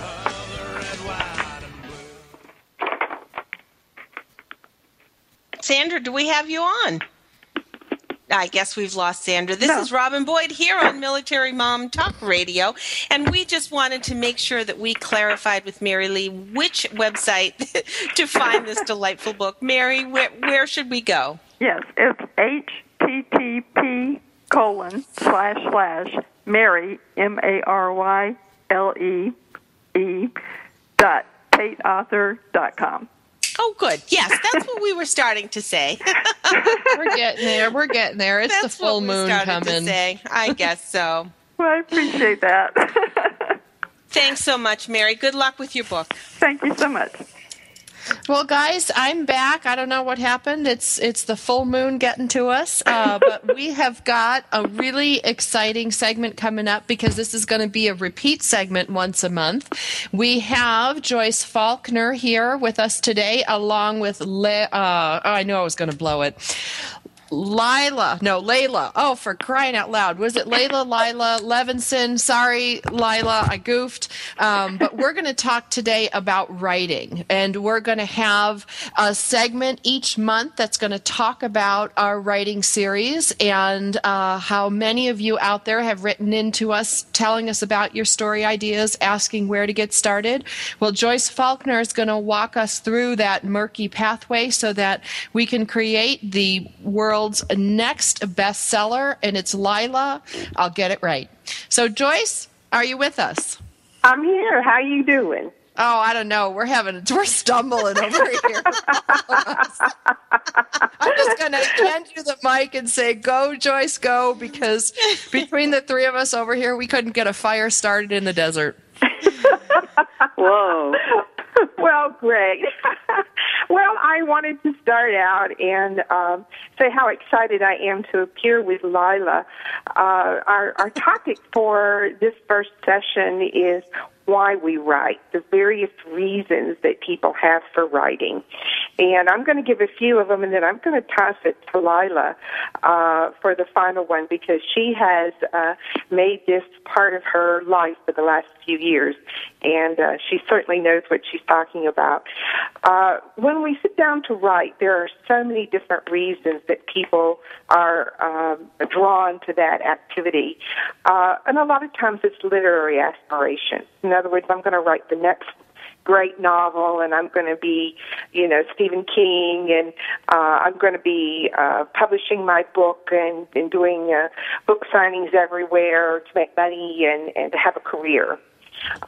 Sandra, do we have you on? I guess we've lost Sandra. This is Robin Boyd here on Military Mom Talk Radio, and we just wanted to make sure that we clarified with Mary Lee which website to find this delightful book. Mary, where, where should we go? Yes, it's http colon slash slash Mary M A R Y L E E dot tateauthor dot com. Oh, good. Yes, that's what we were starting to say. We're getting there. We're getting there. It's That's the full what moon started to coming. say. I guess so. Well, I appreciate that. Thanks so much, Mary. Good luck with your book. Thank you so much. Well, guys, I'm back. I don't know what happened. It's it's the full moon getting to us, uh, but we have got a really exciting segment coming up because this is going to be a repeat segment once a month. We have Joyce Faulkner here with us today, along with Le- uh, oh, I knew I was going to blow it. Lila, no, Layla. Oh, for crying out loud. Was it Layla, Lila, Levinson? Sorry, Lila, I goofed. Um, but we're going to talk today about writing. And we're going to have a segment each month that's going to talk about our writing series and uh, how many of you out there have written into us telling us about your story ideas, asking where to get started. Well, Joyce Faulkner is going to walk us through that murky pathway so that we can create the world's next bestseller, and it's Lila. I'll get it right. So, Joyce, are you with us? I'm here. How you doing? Oh, I don't know. We're having we're stumbling over here. I'm just going to hand you the mic and say, "Go, Joyce, go!" Because between the three of us over here, we couldn't get a fire started in the desert. Whoa. well, great. well, I wanted to start out and um, say how excited I am to appear with Lila. Uh, our, our topic for this first session is why we write, the various reasons that people have for writing. And I'm going to give a few of them, and then I'm going to toss it to Lila uh, for the final one because she has uh, made this part of her life for the last few years, and uh, she certainly knows what she's talking about. Uh, when we sit down to write, there are so many different reasons that people are um, drawn to that activity, uh, and a lot of times it's literary aspiration. In other words, I'm going to write the next great novel and I'm going to be, you know, Stephen King and uh, I'm going to be uh, publishing my book and, and doing uh, book signings everywhere to make money and, and to have a career.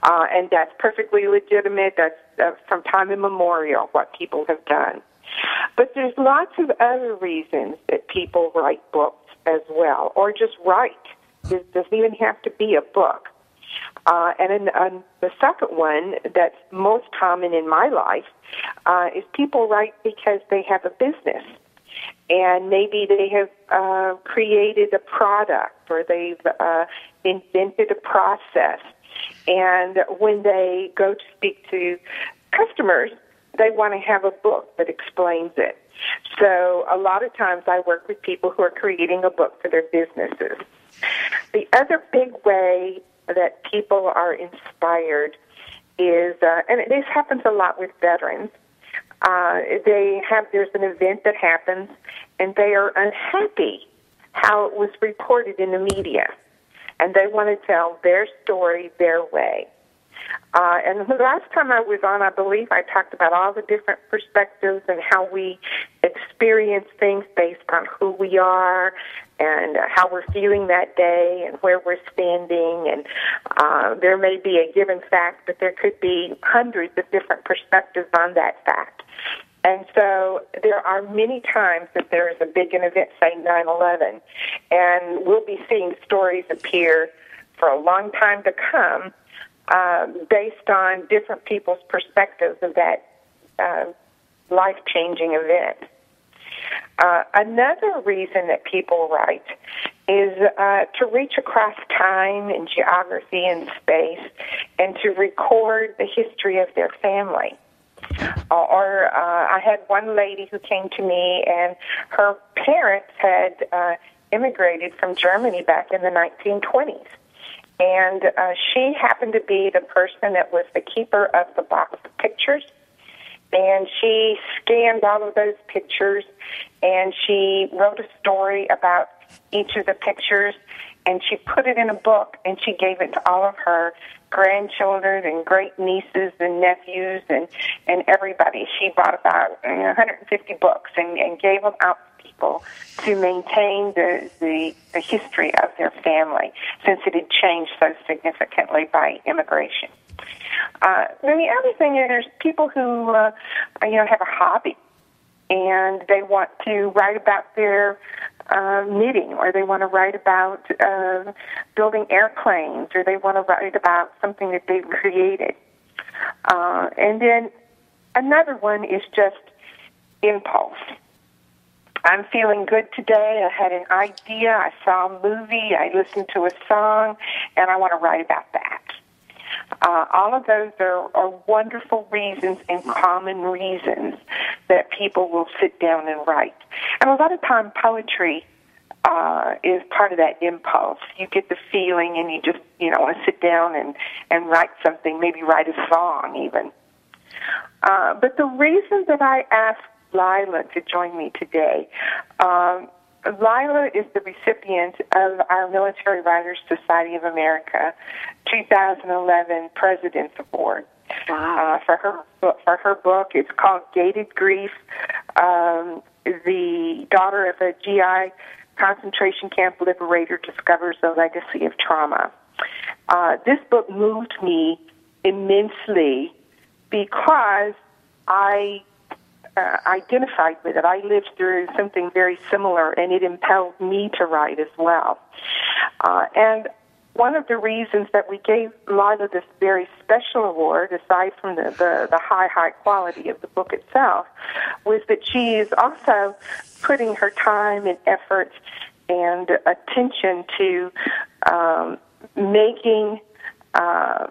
Uh, and that's perfectly legitimate. That's uh, from time immemorial what people have done. But there's lots of other reasons that people write books as well, or just write It doesn't even have to be a book. Uh, and in, uh, the second one that's most common in my life uh, is people write because they have a business. And maybe they have uh, created a product or they've uh, invented a process. And when they go to speak to customers, they want to have a book that explains it. So a lot of times I work with people who are creating a book for their businesses. The other big way that people are inspired is, uh, and this happens a lot with veterans. Uh, they have there's an event that happens, and they are unhappy how it was reported in the media, and they want to tell their story their way. Uh, and the last time I was on, I believe I talked about all the different perspectives and how we experience things based on who we are and uh, how we're feeling that day and where we're standing. And uh, there may be a given fact, but there could be hundreds of different perspectives on that fact. And so there are many times that there is a big event, say 9/11, and we'll be seeing stories appear for a long time to come uh, based on different people's perspectives of that uh, life changing event. Uh, another reason that people write is uh, to reach across time and geography and space and to record the history of their family. Uh, or uh, I had one lady who came to me and her parents had uh, immigrated from Germany back in the 1920s. And uh, she happened to be the person that was the keeper of the box of pictures. And she scanned all of those pictures and she wrote a story about each of the pictures and she put it in a book and she gave it to all of her grandchildren and great nieces and nephews and and everybody. She bought about you know, 150 books and, and gave them out to people to maintain the, the, the history of their family since it had changed so significantly by immigration. Uh, then the other thing is there's people who, uh, you know, have a hobby and they want to write about their uh, knitting, or they want to write about uh, building airplanes, or they want to write about something that they've created. Uh, and then another one is just impulse. I'm feeling good today. I had an idea. I saw a movie. I listened to a song, and I want to write about that. Uh, all of those are, are wonderful reasons and common reasons that people will sit down and write. And a lot of time, poetry uh, is part of that impulse. You get the feeling, and you just you know want to sit down and and write something. Maybe write a song even. Uh, but the reason that I asked Lila to join me today. Um, Lila is the recipient of our Military Writers Society of America 2011 President's Award. Wow. Uh, for her for her book, it's called Gated Grief. Um, the daughter of a GI concentration camp liberator discovers the legacy of trauma. Uh, this book moved me immensely because I uh, identified with it. I lived through something very similar, and it impelled me to write as well. Uh, and one of the reasons that we gave Lila this very special award, aside from the, the, the high, high quality of the book itself, was that she is also putting her time and effort and attention to um, making uh,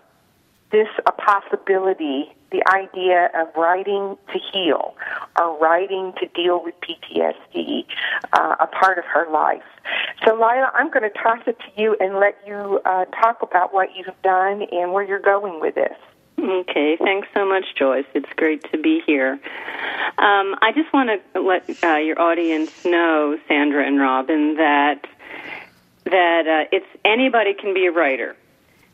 this a possibility the idea of writing to heal or writing to deal with PTSD uh, a part of her life. So, Lila, I'm going to toss it to you and let you uh, talk about what you've done and where you're going with this. Okay, thanks so much, Joyce. It's great to be here. Um, I just want to let uh, your audience know, Sandra and Robin, that that uh, it's anybody can be a writer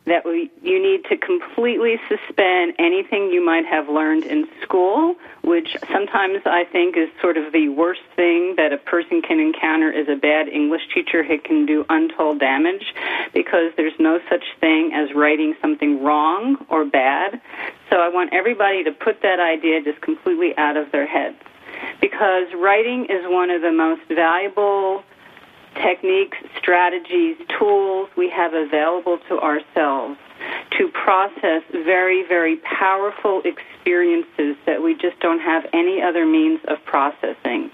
that we, you need to completely suspend anything you might have learned in school, which sometimes I think is sort of the worst thing that a person can encounter is a bad English teacher who can do untold damage because there's no such thing as writing something wrong or bad. So I want everybody to put that idea just completely out of their heads because writing is one of the most valuable techniques, strategies, tools we have available to ourselves to process very, very powerful experiences that we just don't have any other means of processing.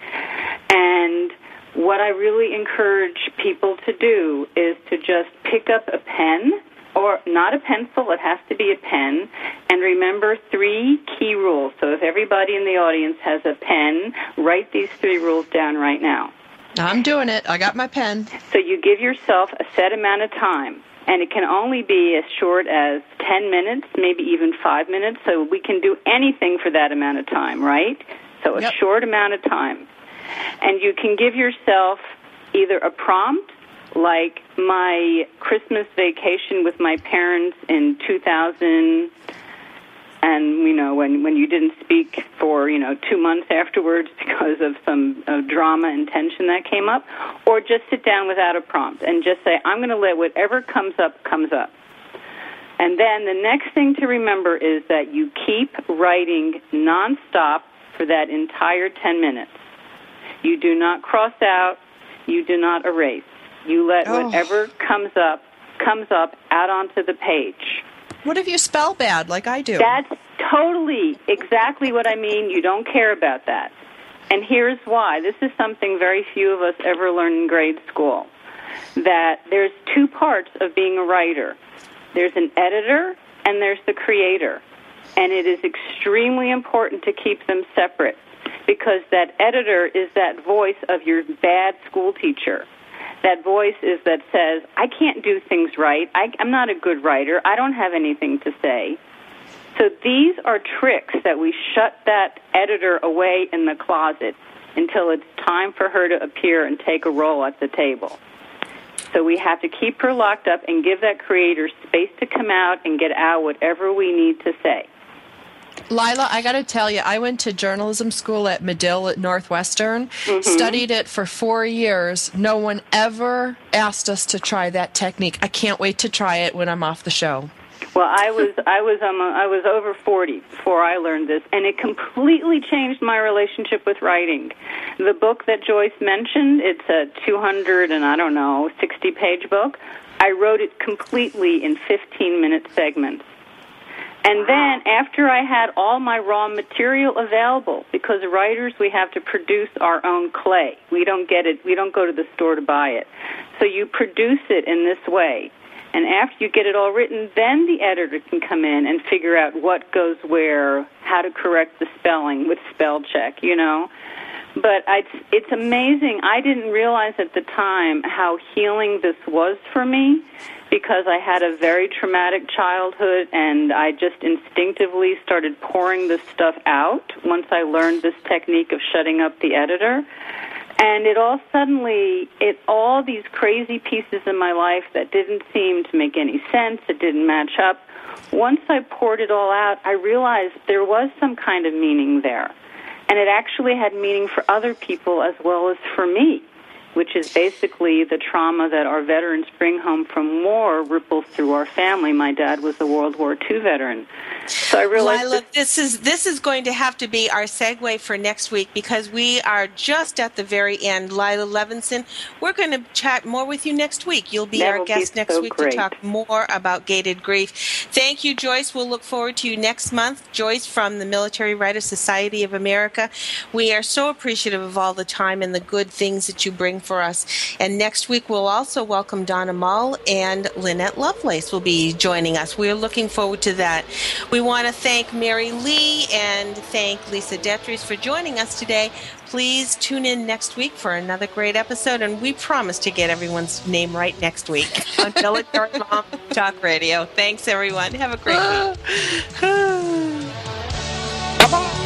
And what I really encourage people to do is to just pick up a pen or not a pencil, it has to be a pen, and remember three key rules. So if everybody in the audience has a pen, write these three rules down right now. I'm doing it. I got my pen. So you give yourself a set amount of time. And it can only be as short as 10 minutes, maybe even five minutes. So we can do anything for that amount of time, right? So a Yep. short amount of time. And you can give yourself either a prompt, like my Christmas vacation with my parents in 2000 and you know when when you didn't speak for you know two months afterwards because of some uh, drama and tension that came up, or just sit down without a prompt and just say, "I'm going to let whatever comes up comes up." And then the next thing to remember is that you keep writing nonstop for that entire 10 minutes. You do not cross out, you do not erase. You let Oh. whatever comes up comes up out onto the page. What if you spell bad like I do? That's totally exactly what I mean. You don't care about that. And here's why. This is something very few of us ever learn in grade school. That there's two parts of being a writer. There's an editor and there's the creator. And it is extremely important to keep them separate because that editor is that voice of your bad school teacher. That voice is that says, I can't do things right. I, I'm not a good writer. I don't have anything to say. So these are tricks that we shut that editor away in the closet until it's time for her to appear and take a role at the table. So we have to keep her locked up and give that creator space to come out and get out whatever we need to say. Lila, I got to tell you, I went to journalism school at Medill at Northwestern, Mhm. studied it for four years. No one ever asked us to try that technique. I can't wait to try it when I'm off the show. Well, I was I was um, I was over 40 before I learned this and it completely changed my relationship with writing. The book that Joyce mentioned, it's a 200 and I don't know, 60 page book. I wrote it completely in 15 minute segments. And then after I had all my raw material available, because writers we have to produce our own clay. We don't get it. We don't go to the store to buy it. So you produce it in this way. And after you get it all written, then the editor can come in and figure out what goes where, how to correct the spelling with spell check, you know. But it's it's amazing. I didn't realize at the time how healing this was for me because I had a very traumatic childhood and I just instinctively started pouring this stuff out once I learned this technique of shutting up the editor. And it all suddenly, it all these crazy pieces in my life that didn't seem to make any sense, it didn't match up. Once I poured it all out, I realized there was some kind of meaning there. And it actually had meaning for other people as well as for me, which is basically the trauma that our veterans bring home from war ripples through our family. My dad was a World War II veteran. So I realized Lila, this is this is going to have to be our segue for next week because we are just at the very end. Lila Levinson, we're going to chat more with you next week. You'll be That our will be guest next so week great. to talk more about gated grief. Thank you, Joyce. We'll look forward to you next month. Joyce from the Military Writers Society of America. We are so appreciative of all the time and the good things that you bring for us. And next week we'll also welcome Donna Mull and Lynette Lovelace will be joining us. We're looking forward to that. We want to thank Mary Lee and thank Lisa Detries for joining us today. Please tune in next week for another great episode, and we promise to get everyone's name right next week on Military Mom Talk Radio. Thanks, everyone. Have a great week. Bye-bye.